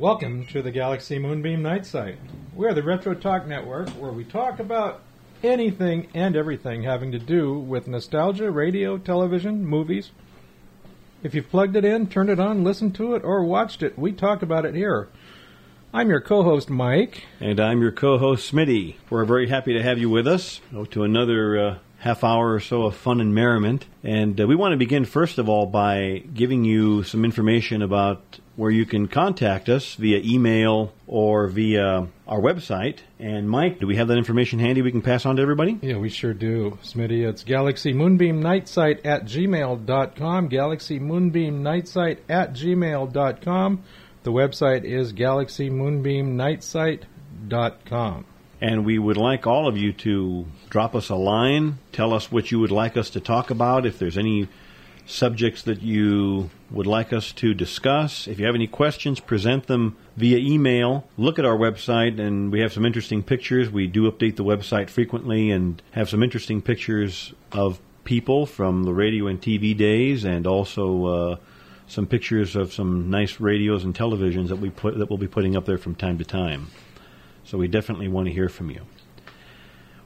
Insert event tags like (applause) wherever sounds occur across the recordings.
Welcome to the Galaxy Moonbeam Night Site. We're the Retro Talk Network where we talk about anything and everything having to do with nostalgia, radio, television, movies. If you've plugged it in, turned it on, listened to it, or watched it, we talk about it here. I'm your co-host Mike, And I'm your co-host Smitty. We're very happy to have you with us oh, to another uh, half hour or so of fun and merriment. And uh, we want to begin first of all by giving you some information about where you can contact us via email or via our website. And Mike, do we have that information handy we can pass on to everybody? Yeah, we sure do, Smitty. It's Galaxy Moonbeam Night Site at gmail.com. Galaxy Moonbeam Night Site at gmail.com. The website is galaxymoonbeamnightsite.com. And we would like all of you to drop us a line, tell us what you would like us to talk about, if there's any subjects that you would like us to discuss. If you have any questions, present them via email. Look at our website, and we have some interesting pictures. We do update the website frequently and have some interesting pictures of people from the radio and TV days, and also uh, some pictures of some nice radios and televisions that we put that we'll be putting up there from time to time. So we definitely want to hear from you.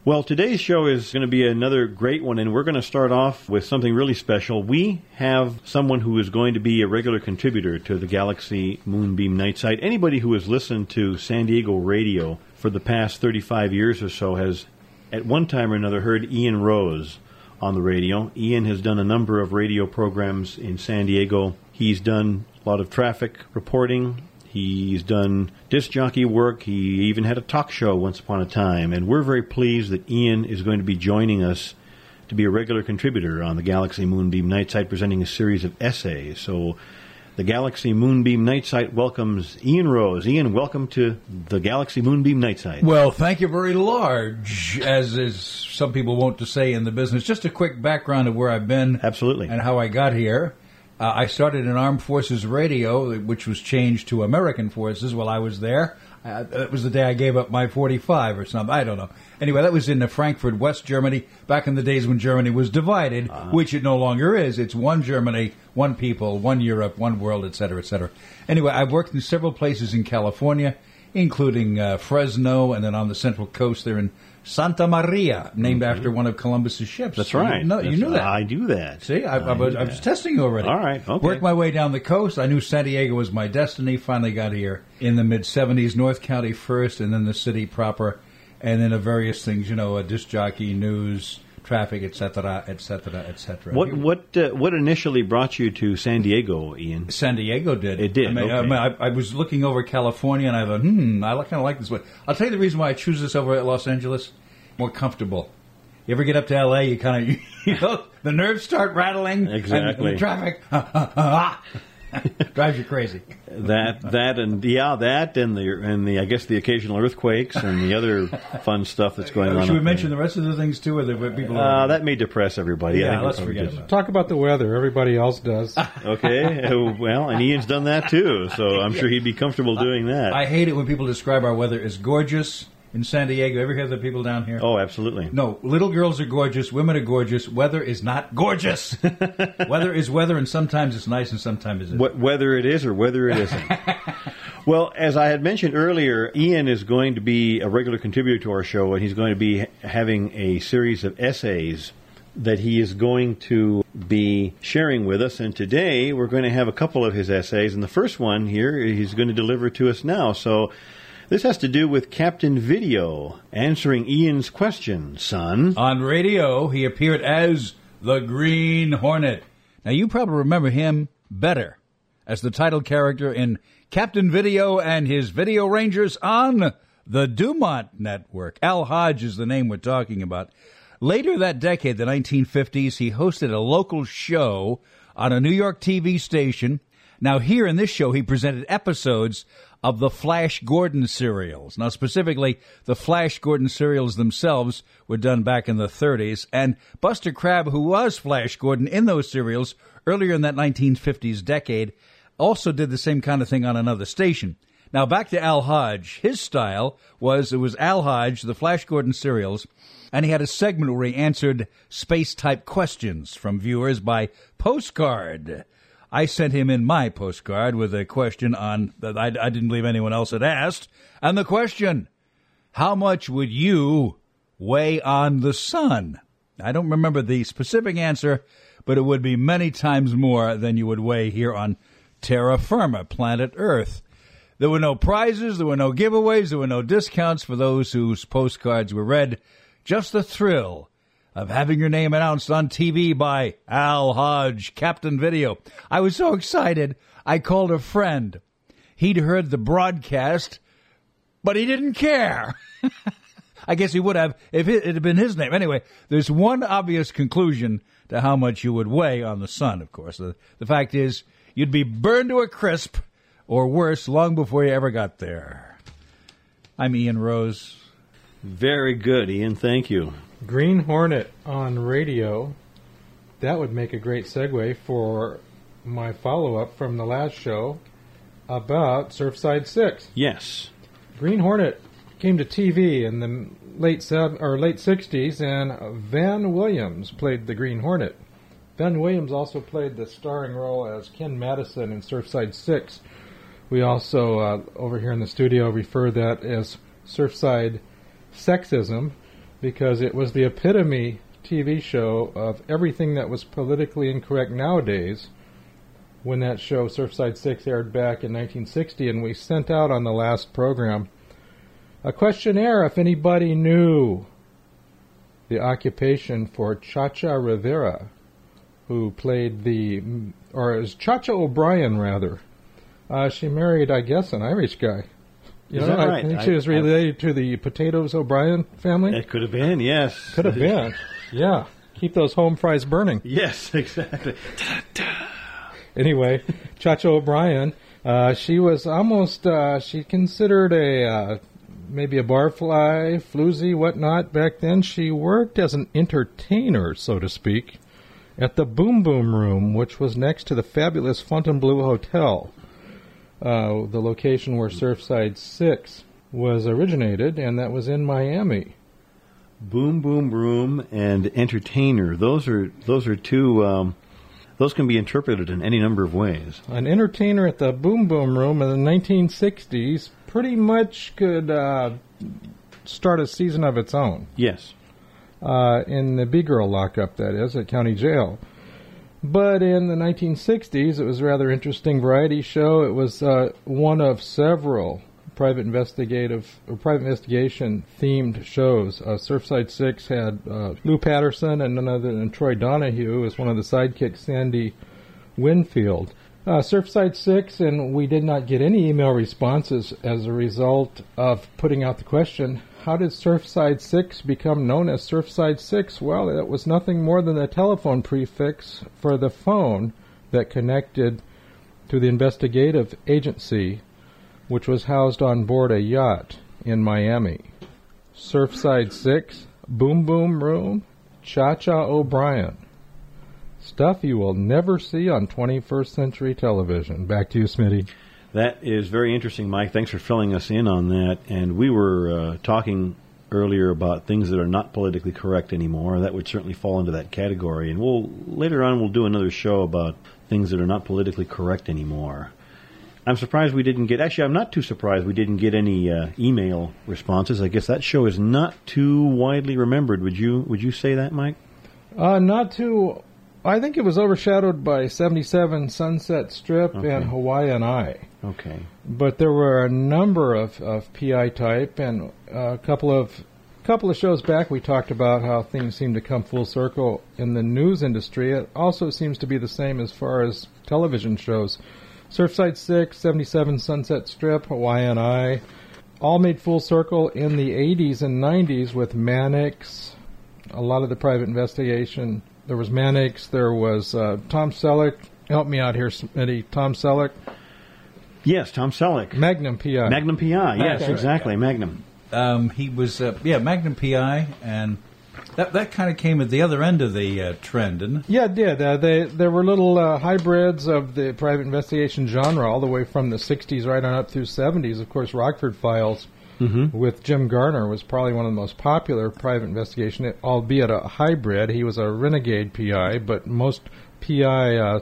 Well, today's show is going to be another great one, and we're going to start off with something really special. We have someone who is going to be a regular contributor to the Galaxy Moonbeam Night Site. Anybody who has listened to San Diego radio for the past 35 years or so has, at one time or another, heard Ian Rose on the radio. Ian has done a number of radio programs in San Diego. He's done a lot of traffic reporting. He's done disc jockey work. He even had a talk show once upon a time. And we're very pleased that Ian is going to be joining us to be a regular contributor on the Galaxy Moonbeam Night Site, presenting a series of essays. So the Galaxy Moonbeam Night Site welcomes Ian Rose. Ian, welcome to the Galaxy Moonbeam Night Site. Well, thank you very large, as is some people want to say in the business. Just a quick background of where I've been Absolutely. and how I got here. Uh, I started in Armed Forces Radio, which was changed to American Forces while I was there. Uh, that was the day I gave up my 45 or something. I don't know. Anyway, that was in uh, Frankfurt, West Germany, back in the days when Germany was divided, which it no longer is. It's one Germany, one people, one Europe, one world, etc., etc. Anyway, I've worked in several places in California, including uh, Fresno, and then on the Central Coast there in Santa Maria, named after one of Columbus's ships. Mm-hmm. That's right. You, know, you knew that. I do that. See, I, I, was, do I was testing you already. All right, okay. Worked my way down the coast. I knew San Diego was my destiny. Finally got here in the mid 70s, North County first, and then the city proper, and then the various things, you know, a disc jockey, news, traffic, etc., etc., etc. What what uh, what initially brought you to San Diego, Ian? San Diego did. It did, I, mean, okay. I, mean, I, I was looking over California, and I thought, hmm, I kind of like this one. I'll tell you the reason why I choose this over at Los Angeles. More comfortable. You ever get up to L.A., you kind of, (laughs) you know, the nerves start rattling. Exactly. And, the traffic (laughs) (laughs) drives you crazy. That that and yeah, that and the and the I guess the occasional earthquakes and the other fun stuff that's going on. Should we up mention the rest of the things too, or the people? there. Uh, that may depress everybody. I Yeah, think let's forget just- about Talk about the weather. Everybody else does. (laughs) (laughs) Okay, uh, well, and Ian's done that too, so I'm sure he'd be comfortable doing that. I hate it when people describe our weather as gorgeous in San Diego. Ever hear the people down here? oh, absolutely. No, little girls are gorgeous, women are gorgeous, weather is not gorgeous. (laughs) weather is weather, and sometimes it's nice and sometimes it isn't. Whether it is or whether it isn't. (laughs) well, as I had mentioned earlier, Ian is going to be a regular contributor to our show, and he's going to be having a series of essays that he is going to be sharing with us. And today we're going to have a couple of his essays, and the first one here he's going to deliver to us now. So. This has to do with Captain Video answering Ian's question, son. On radio, he appeared as the Green Hornet. Now, you probably remember him better as the title character in Captain Video and his Video Rangers on the Dumont Network. Al Hodge is the name we're talking about. Later that decade, the 1950s, he hosted a local show on a New York TV station. Now, here in this show, he presented episodes of the Flash Gordon serials. Now, specifically, the Flash Gordon serials themselves were done back in the 30s, and Buster Crabbe, who was Flash Gordon in those serials earlier in that 1950s decade, also did the same kind of thing on another station. Now back to Al Hodge. His style was it was Al Hodge, the Flash Gordon serials, and he had a segment where he answered space type questions from viewers by postcard. I sent him in my postcard with a question on that I, I didn't believe anyone else had asked, and the question: How much would you weigh on the sun? I don't remember the specific answer, but it would be many times more than you would weigh here on terra firma, planet Earth. There were no prizes, there were no giveaways, there were no discounts for those whose postcards were read. Just the thrill of having your name announced on TV by Al Hodge, Captain Video. I was so excited, I called a friend. He'd heard the broadcast, but he didn't care. (laughs) I guess he would have if it had been his name. Anyway, there's one obvious conclusion to how much you would weigh on the sun, of course. The, the fact is, you'd be burned to a crisp, or worse, long before you ever got there. I'm Ian Rose. Very good, Ian. Thank you. Green Hornet on radio. That would make a great segue for my follow up from the last show about Surfside 6. Yes. Green Hornet came to TV in the late seven, or late 60s, and Van Williams played the Green Hornet. Van Williams also played the starring role as Ken Madison in Surfside 6. We also, uh, over here in the studio, refer that as Surfside Sexism because it was the epitome TV show of everything that was politically incorrect nowadays when that show Surfside 6 aired back in 1960 and we sent out on the last program a questionnaire if anybody knew the occupation for Cha-Cha Rivera who played the or is Cha-Cha O'Brien rather. Uh, she married I guess an Irish guy you Is know, that I right? think I- she was I- related to the Potatoes O'Brien family. It could have been, yes. Could have (laughs) been. Yeah. Keep those home fries burning. Yes, (laughs) exactly. Anyway, Chacha O'Brien, uh, she was almost, uh, she considered a, uh, maybe a barfly, floozy, whatnot. Back then, she worked as an entertainer, so to speak, at the Boom Boom Room, which was next to the fabulous Fontainebleau Hotel, uh, the location where Surfside 6 was originated, and that was in Miami. Boom Boom Room and Entertainer. Those are those are two. Um, those can be interpreted in any number of ways. an entertainer at the Boom Boom Room in the 1960s pretty much could uh, start a season of its own Yes. uh, in the B Girl lockup, that is, at county jail. But in the 1960s, it was a rather interesting variety show. It was uh, one of several private investigative or private investigation themed shows. Uh, Surfside Six had uh, Lou Patterson and none other than Troy Donahue as one of the sidekicks, Sandy Winfield. Uh, Surfside 6, and we did not get any email responses as a result of putting out the question how did Surfside 6 become known as Surfside 6? Well, it was nothing more than a telephone prefix for the phone that connected to the investigative agency, which was housed on board a yacht in Miami. Surfside 6, Boom Boom Room, Cha Cha O'Brien. Stuff you will never see on 21st century television. Back to you, Smitty. That is very interesting, Mike. Thanks for filling us in on that. And we were uh, talking earlier about things that are not politically correct anymore. That would certainly fall into that category. And we'll later on we'll do another show about things that are not politically correct anymore. I'm surprised we didn't get. Actually, I'm not too surprised we didn't get any uh, email responses. I guess that show is not too widely remembered. Would you Would you say that, Mike? Uh, not too. I think it was overshadowed by 77 Sunset Strip Okay. and Hawaiian Eye. Okay. But there were a number of, of PI type, and a couple of couple of shows back we talked about how things seem to come full circle in the news industry. It also seems to be the same as far as television shows. Surfside 6, 77 Sunset Strip, Hawaiian all made full circle in the 80s and 90s with Mannix, a lot of the private investigation. There was Mannix, there was uh, Tom Selleck. Help me out here, Smitty. Tom Selleck, Yes, Tom Selleck. Magnum PI. Magnum PI. Yes, Okay. exactly. Magnum. Um, he was, uh, yeah, Magnum PI, and That that kind of came at the other end of the uh, trend, didn't it? Yeah, it did. Uh, they there were little uh, hybrids of the private investigation genre, all the way from the '60s right on up through '70s. Of course, Rockford Files with Jim Garner was probably one of the most popular private investigation, albeit a hybrid. He was a renegade PI, but most PI uh,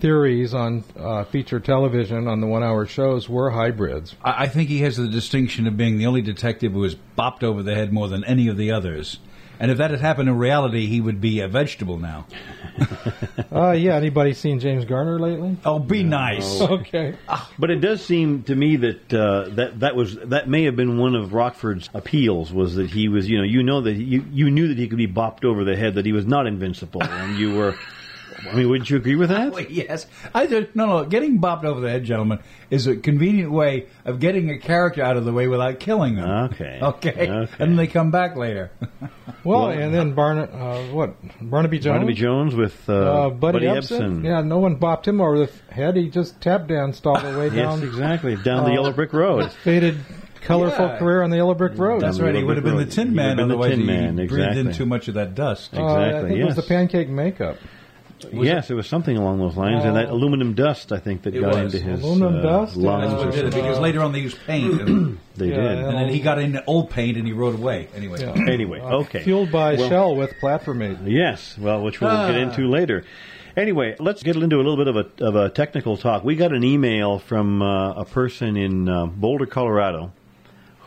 theories on uh, feature television on the one-hour shows were hybrids. I, I think he has the distinction of being the only detective who is bopped over the head more than any of the others. And if that had happened in reality, he would be a vegetable now. (laughs) Uh, yeah, anybody seen James Garner lately? Oh, be nice. (laughs) Okay. But it does seem to me that uh, that that was that may have been one of Rockford's appeals was that he was you know you know that you you knew that he could be bopped over the head that he was not invincible and you were I mean wouldn't you agree with that? (laughs) Well, yes, I did. No, no. Getting bopped over the head, gentlemen, is a convenient way of getting a character out of the way without killing them. Okay. (laughs) Okay. Okay. And then they come back later. (laughs) Well, Well, and then Barna, uh, what Barnaby Jones, Barnaby Jones with uh, uh, Buddy, Buddy Ebsen. Yeah, no one bopped him over the head. He just tap danced all the way Yes, down. exactly. Down the uh, Yellow Brick Road. Faded, colorful Yeah. career on the Yellow Brick Road. That's right. He would have Brick been the Tin He would have Man, been the otherwise Tin he Man, breathed in too much of that dust. Uh, I Exactly, think it was the pancake makeup. Yes, it was something along those lines, and that Oh. aluminum dust I think that got was. into his Aluminum uh, dust? lungs. That's what did it because later on they used paint, and, (clears throat) They Yeah, did. and then he got in old paint and he rode away. Anyway, Yeah. (clears throat) Anyway, Uh, okay. Fueled by Well- Shell with platformate. Yes, well, which we'll get Ah. into later. Anyway, let's get into a little bit of a, of a technical talk. We got an email from uh, a person in uh, Boulder, Colorado,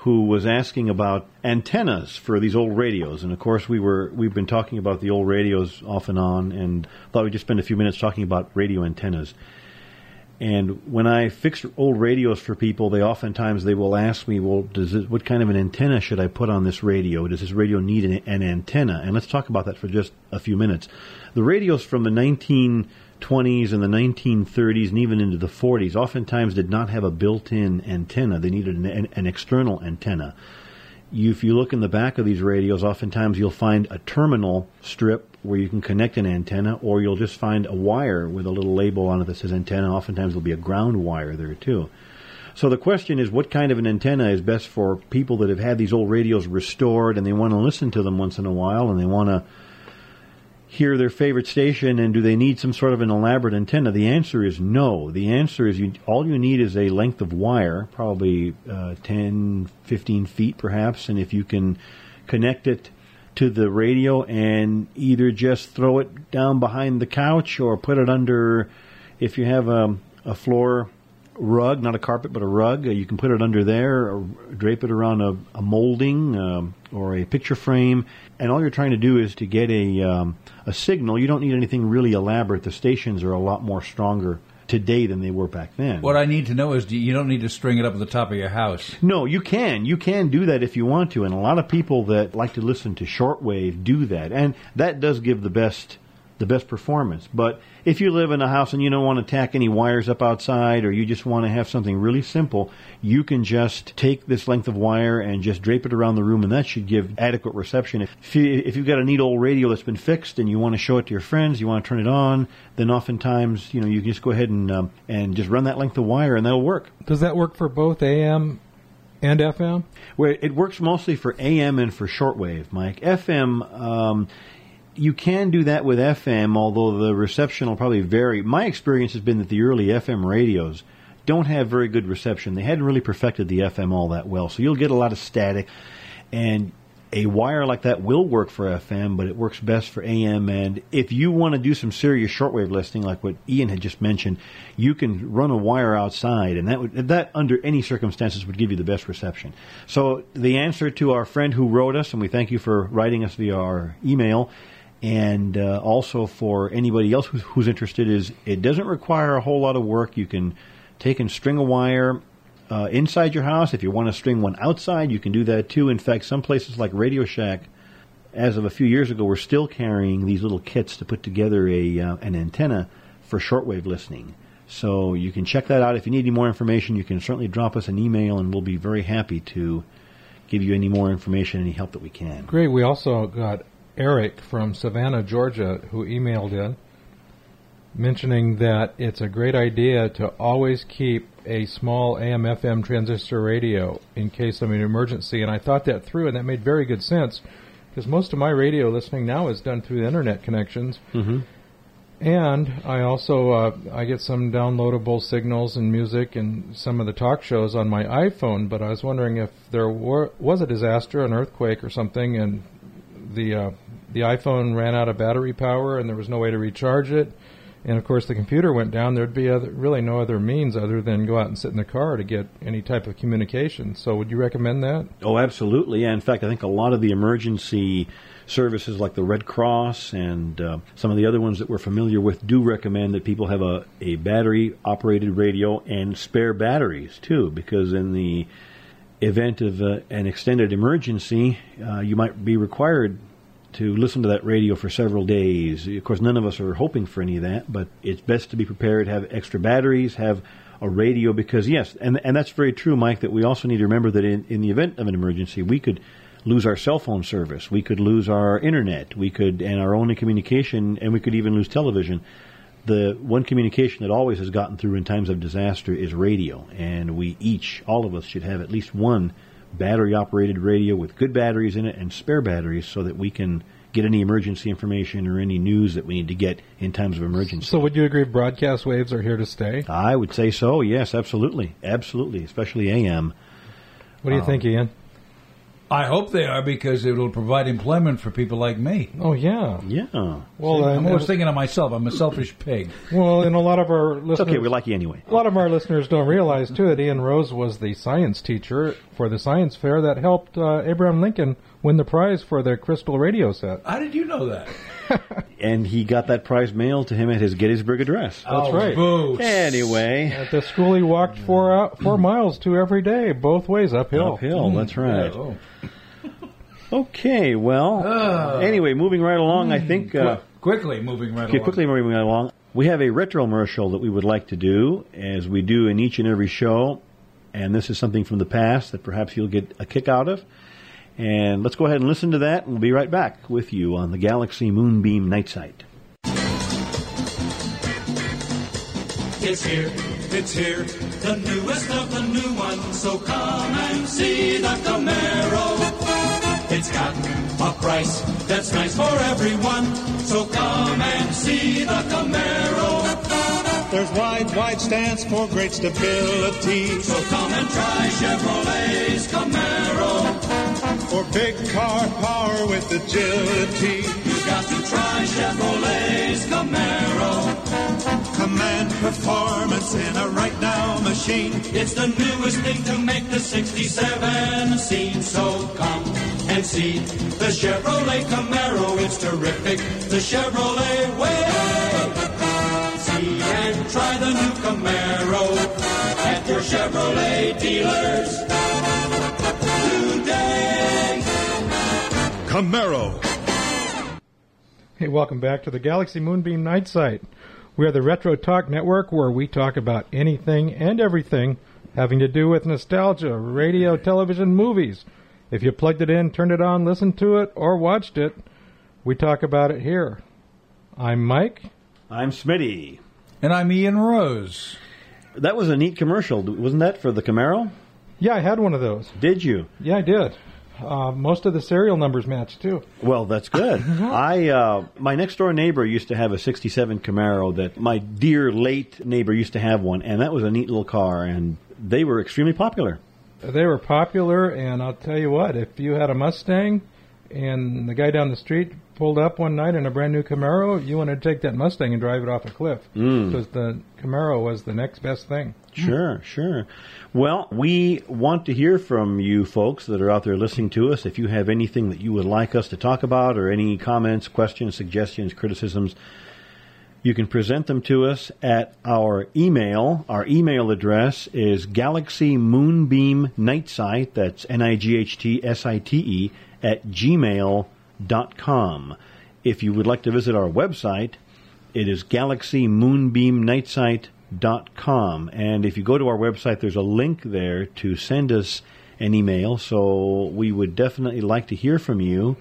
who was asking about antennas for these old radios. And of course, we were we've been talking about the old radios off and on, and thought we'd just spend a few minutes talking about radio antennas. And when I fix old radios for people, they oftentimes they will ask me, "Well, does what kind of an antenna should I put on this radio? Does this radio need an, an antenna?" And let's talk about that for just a few minutes. The radios from the 1920s and the 1930s and even into the 40s oftentimes did not have a built-in antenna. They needed an, an, an external antenna. You, if you look in the back of these radios, oftentimes you'll find a terminal strip where you can connect an antenna, or you'll just find a wire with a little label on it that says antenna. Oftentimes there'll be a ground wire there too. So the question is, what kind of an antenna is best for people that have had these old radios restored and they want to listen to them once in a while and they want to hear their favorite station and do they need some sort of an elaborate antenna? The answer is no. The answer is you, all you need is a length of wire, probably uh, 10, 15 feet perhaps, and if you can connect it to the radio and either just throw it down behind the couch or put it under, if you have a, a floor rug, not a carpet, but a rug. Uh, you can put it under there, or drape it around a, a molding um, or a picture frame, and all you're trying to do is to get a um, a signal. You don't need anything really elaborate. The stations are a lot more stronger today than they were back then. what I need to know is do you don't need to string it up at the top of your house. No, you can. You can do that if you want to, and a lot of people that like to listen to shortwave do that, and that does give the best the best performance. But if you live in a house and you don't want to tack any wires up outside, or you just want to have something really simple, you can just take this length of wire and just drape it around the room, and that should give adequate reception. If you, if you've got a neat old radio that's been fixed and you want to show it to your friends, you want to turn it on, then oftentimes you know you can just go ahead and um, and just run that length of wire, and that'll work. Does that work for both AM and FM? Well, it works mostly for AM and for shortwave, Mike. FM, um, you can do that with FM, although the reception will probably vary. My experience has been that the early FM radios don't have very good reception. They hadn't really perfected the FM all that well, so you'll get a lot of static. And a wire like that will work for FM, but it works best for AM. And if you want to do some serious shortwave listening, like what Ian had just mentioned, you can run a wire outside, and that would that under any circumstances would give you the best reception. So the answer to our friend who wrote us, and we thank you for writing us via our email. And uh, also for anybody else who's, who's interested, is it doesn't require a whole lot of work. You can take and string a wire uh, inside your house. If you want to string one outside, you can do that too. In fact, some places like Radio Shack, as of a few years ago, were still carrying these little kits to put together a uh, an antenna for shortwave listening. So you can check that out. If you need any more information, you can certainly drop us an email, and we'll be very happy to give you any more information, any help that we can. Great. We also got Eric from Savannah, Georgia, who emailed in mentioning that it's a great idea to always keep a small AM FM transistor radio in case of an emergency. And I thought that through, and that made very good sense because most of my radio listening now is done through the internet connections. Mm-hmm. And I also uh, I get some downloadable signals and music and some of the talk shows on my iPhone. But I was wondering if there were, was a disaster, an earthquake or something, and the uh, the iPhone ran out of battery power and there was no way to recharge it. And of course, the computer went down. There'd be other, really no other means other than go out and sit in the car to get any type of communication. So, would you recommend that? Oh, absolutely. Yeah, in fact, I think a lot of the emergency services like the Red Cross and uh, some of the other ones that we're familiar with do recommend that people have a, a battery operated radio and spare batteries too, because in the event of uh, an extended emergency, uh, you might be required to listen to that radio for several days. Of course, none of us are hoping for any of that, but it's best to be prepared, have extra batteries, have a radio, because yes, and, and that's very true, Mike, that we also need to remember that in, in the event of an emergency, we could lose our cell phone service, we could lose our internet, we could, and our only communication, and we could even lose television. The one communication that always has gotten through in times of disaster is radio, and we each, all of us, should have at least one battery operated radio with good batteries in it and spare batteries so that we can get any emergency information or any news that we need to get in times of emergency. So, would you agree broadcast waves are here to stay? I would say so. Yes, absolutely, absolutely, especially AM. What do you um, think, Ian? I hope they are because it will provide employment for people like me. Oh yeah, yeah. Well, See, I'm always thinking of myself. I'm a selfish pig. Well, and a lot of our listeners. It's okay, we like you anyway. A lot of our listeners don't realize too that Ian Rose was the science teacher for the science fair that helped uh, Abraham Lincoln win the prize for the crystal radio set. How did you know that? (laughs) and he got that prize mailed to him at his Gettysburg Address. That's oh, right. Boo. Anyway, at the school he walked four out, four miles to every day, both ways uphill. Uphill. Mm. That's right. Oh. Okay, well, uh, anyway, moving right along, I think. Uh, quickly moving right okay, along. Quickly moving right along. We have a retro commercial that we would like to do, as we do in each and every show. And this is something from the past that perhaps you'll get a kick out of. And let's go ahead and listen to that, and we'll be right back with you on the Galaxy Moonbeam Night Site. It's here, it's here, the newest of the new ones. So come and see the Camaro. It's got a price that's nice for everyone. So come and see the Camaro. There's wide, wide stance for great stability. So come and try Chevrolet's Camaro. For big car power with agility. You got to try Chevrolet's Camaro. Command performance in a right now machine. It's the newest thing to make the 67 seem So come and see the Chevrolet Camaro. It's terrific, the Chevrolet way. See and try the new Camaro at your Chevrolet dealers Camaro. Hey, welcome back to the Galaxy Moonbeam Night Site. We are the Retro Talk Network where we talk about anything and everything having to do with nostalgia, radio, television, movies if you plugged it in, turned it on, listened to it, or watched it, we talk about it here. I'm Mike. I'm Smitty. And I'm Ian Rose. That was a neat commercial, wasn't that, for the Camaro? Yeah, I had one of those. Did you? Yeah, I did. Uh, most of the serial numbers match too. Well, that's good. (laughs) I uh, my next door neighbor used to have a '67 Camaro that my dear late neighbor used to have one, and that was a neat little car, and they were extremely popular they were popular, and I'll tell you what, if you had a Mustang and the guy down the street pulled up one night in a brand new Camaro, you wanted to take that Mustang and drive it off a cliff mm. because the Camaro was the next best thing. Sure, sure. Well, we want to hear from you folks that are out there listening to us. If you have anything that you would like us to talk about or any comments, questions, suggestions, criticisms, you can present them to us at our email. Our email address is Galaxy Moonbeam Nightsite, that's N-I-G-H-T-S-I-T-E, at gmail.com. If you would like to visit our website, it is galaxymoonbeamnightsite.com. And if you go to our website, there's a link there to send us an email. So we would definitely like to hear from you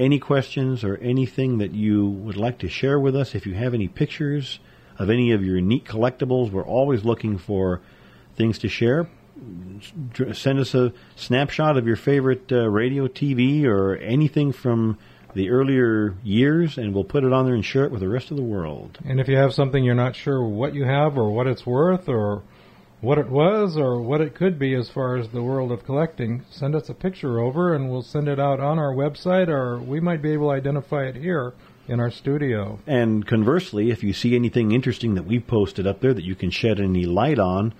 any questions or anything that you would like to share with us, if you have any pictures of any of your neat collectibles, we're always looking for things to share. Send us a snapshot of your favorite uh, radio, TV, or anything from the earlier years, and we'll put it on there and share it with the rest of the world. And if you have something you're not sure what you have or what it's worth or what it was or what it could be as far as the world of collecting, send us a picture over and we'll send it out on our website or we might be able to identify it here in our studio. And conversely, if you see anything interesting that we've posted up there that you can shed any light on,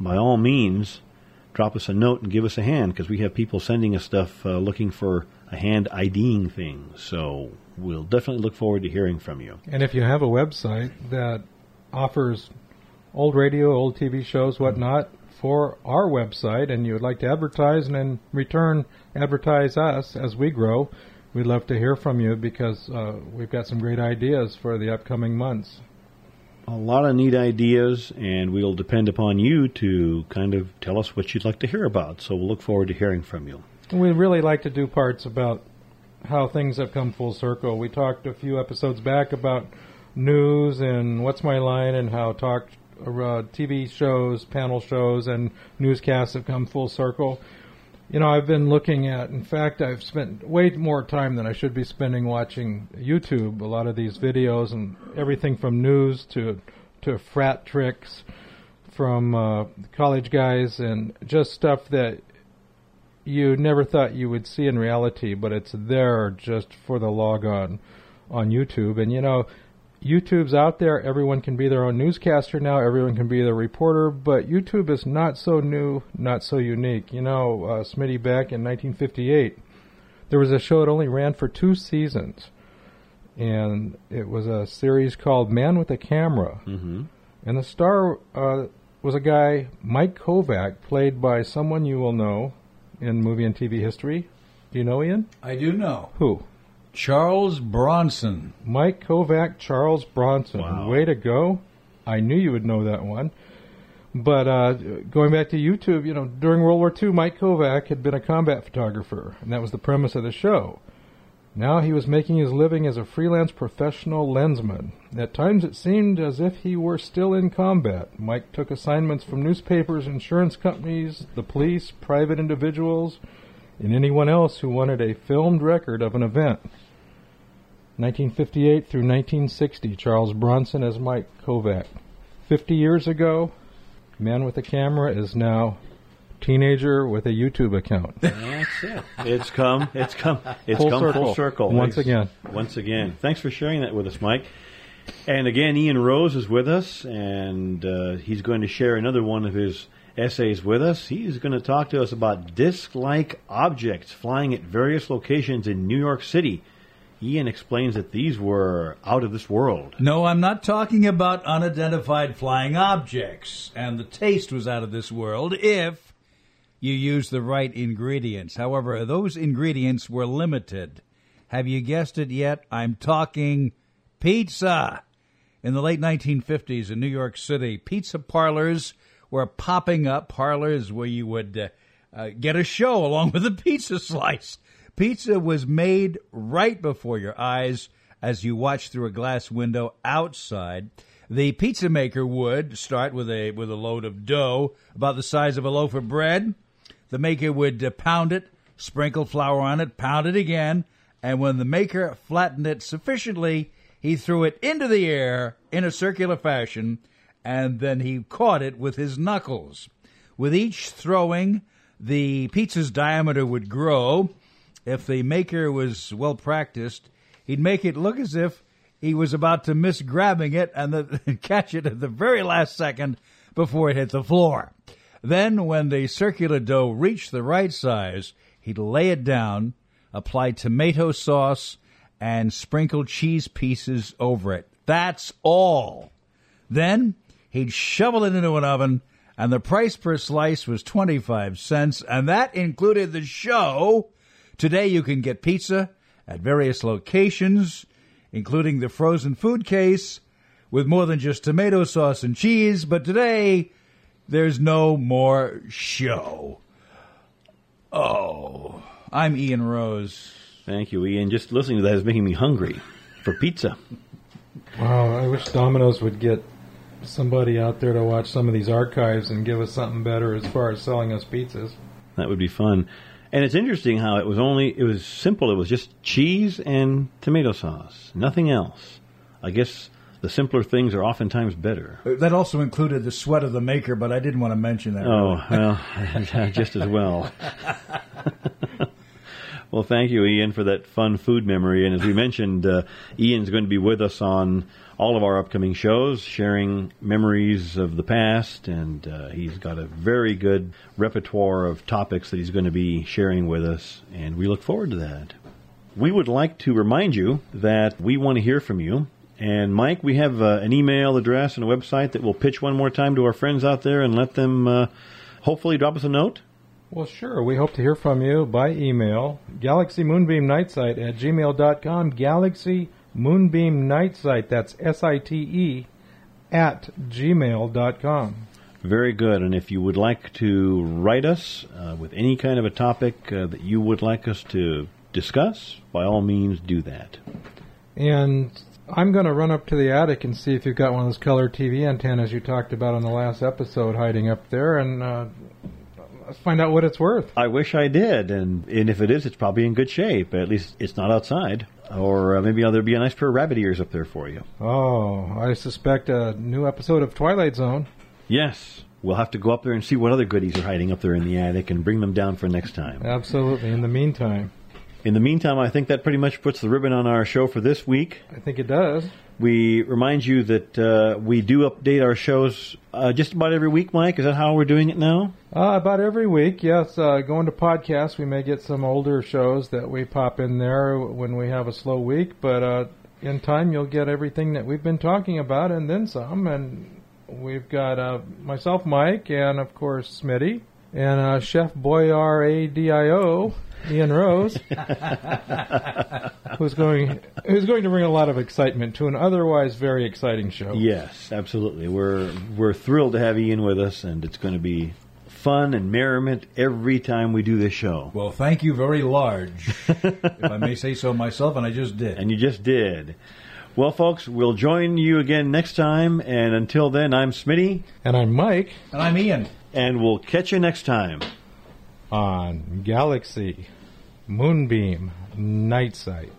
by all means, drop us a note and give us a hand because we have people sending us stuff uh, looking for a hand IDing thing. So we'll definitely look forward to hearing from you. And if you have a website that offers old radio, old TV shows, whatnot, for our website, and you would like to advertise and in return advertise us as we grow, we'd love to hear from you because uh, we've got some great ideas for the upcoming months. A lot of neat ideas, and we'll depend upon you to kind of tell us what you'd like to hear about. So we'll look forward to hearing from you. We really like to do parts about how things have come full circle. We talked a few episodes back about news and what's my line and how talk uh, TV shows, panel shows, and newscasts have come full circle. You know, I've been looking at. In fact, I've spent way more time than I should be spending watching YouTube. A lot of these videos and everything from news to to frat tricks from uh, college guys and just stuff that you never thought you would see in reality, but it's there just for the log on on YouTube. And you know, YouTube's out there. Everyone can be their own newscaster now. Everyone can be their reporter. But YouTube is not so new, not so unique. You know, uh, Smitty back in 1958, there was a show that only ran for two seasons, and it was a series called Man with a Camera. Mm-hmm. And the star uh, was a guy, Mike Kovac, played by someone you will know in movie and TV history. Do you know Ian? I do know. Who? Charles Bronson. Mike Kovac, Charles Bronson. Wow. Way to go. I knew you would know that one. But uh, going back to YouTube, you know, during World War II, Mike Kovac had been a combat photographer, and that was the premise of the show. Now he was making his living as a freelance professional lensman. At times it seemed as if he were still in combat. Mike took assignments from newspapers, insurance companies, the police, private individuals, and anyone else who wanted a filmed record of an event. 1958 through 1960, Charles Bronson as Mike Kovac. 50 years ago, man with a camera is now teenager with a YouTube account. (laughs) That's it. It's come. It's come. It's Full come circle. full circle Once Thanks- again. Once again. Thanks for sharing that with us, Mike. And again, Ian Rose is with us, and uh, he's going to share another one of his essays with us. He's going to talk to us about disc-like objects flying at various locations in New York City. Ian explains that these were out of this world. No, I'm not talking about unidentified flying objects. And the taste was out of this world if you use the right ingredients. However, those ingredients were limited. Have you guessed it yet? I'm talking pizza. In the late 1950s in New York City, pizza parlors were popping up, parlors where you would uh, uh, get a show along with a pizza slice. Pizza was made right before your eyes as you watched through a glass window outside. The pizza maker would start with a with a load of dough about the size of a loaf of bread. The maker would uh, pound it, sprinkle flour on it, pound it again, and when the maker flattened it sufficiently, he threw it into the air in a circular fashion, and then he caught it with his knuckles. With each throwing, the pizza's diameter would grow. If the maker was well practiced, he'd make it look as if he was about to miss grabbing it and the, (laughs) catch it at the very last second before it hit the floor. Then, when the circular dough reached the right size, he'd lay it down, apply tomato sauce, and sprinkle cheese pieces over it. That's all. Then he'd shovel it into an oven, and the price per slice was 25 cents, and that included the show. Today you can get pizza at various locations, including the frozen food case, with more than just tomato sauce and cheese, but today there's no more show. Oh, I'm Ian Rose. Thank you, Ian. Just listening to that is making me hungry for pizza. Wow, I wish Domino's would get somebody out there to watch some of these archives and give us something better as far as selling us pizzas. That would be fun. And it's interesting how it was only it was simple. It was just cheese and tomato sauce, nothing else. I guess the simpler things are oftentimes better. That also included the sweat of the maker, but I didn't want to mention that. Oh really. well, (laughs) just as well. (laughs) well, thank you, Ian, for that fun food memory. And as we mentioned, uh, Ian's going to be with us on all of our upcoming shows, sharing memories of the past, and uh, he's got a very good repertoire of topics that he's going to be sharing with us, and we look forward to that. We would like to remind you that we want to hear from you. And Mike, we have uh, an email address and a website that we'll pitch one more time to our friends out there and let them uh, hopefully drop us a note. Well, sure. We hope to hear from you by email. Galaxy Moonbeam Nightsite at gmail.com. Galaxy Moonbeam Nightsite, that's S I T E, at gmail.com. Very good. And if you would like to write us uh, with any kind of a topic uh, that you would like us to discuss, by all means do that. And I'm going to run up to the attic and see if you've got one of those color TV antennas you talked about on the last episode hiding up there and uh, let's find out what it's worth. I wish I did, and, and if it is, it's probably in good shape. At least it's not outside. Or uh, maybe there'll be a nice pair of rabbit ears up there for you. Oh, I suspect a new episode of Twilight Zone. Yes. We'll have to go up there and see what other goodies are hiding up there in the attic and bring them down for next time. Absolutely. In the meantime, In the meantime, I think that pretty much puts the ribbon on our show for this week. I think it does. We remind you that uh, we do update our shows uh, just about every week, Mike. Is that how we're doing it now? Uh, about every week, yes. Uh, going to podcasts, we may get some older shows that we pop in there when we have a slow week, but uh, in time you'll get everything that we've been talking about and then some. And we've got uh, myself, Mike, and of course Smitty, and uh, Chef Boyar A D I O. Ian Rose, who's going who's going to bring a lot of excitement to an otherwise very exciting show. Yes, absolutely. We're we're thrilled to have Ian with us, and it's going to be fun and merriment every time we do this show. Well, thank you very large, if I may say so myself, and I just did. And you just did. Well, folks, we'll join you again next time, and until then, I'm Smitty, And I'm Mike And I'm Ian. And we'll catch you next time. on Galaxy Moonbeam Night Site.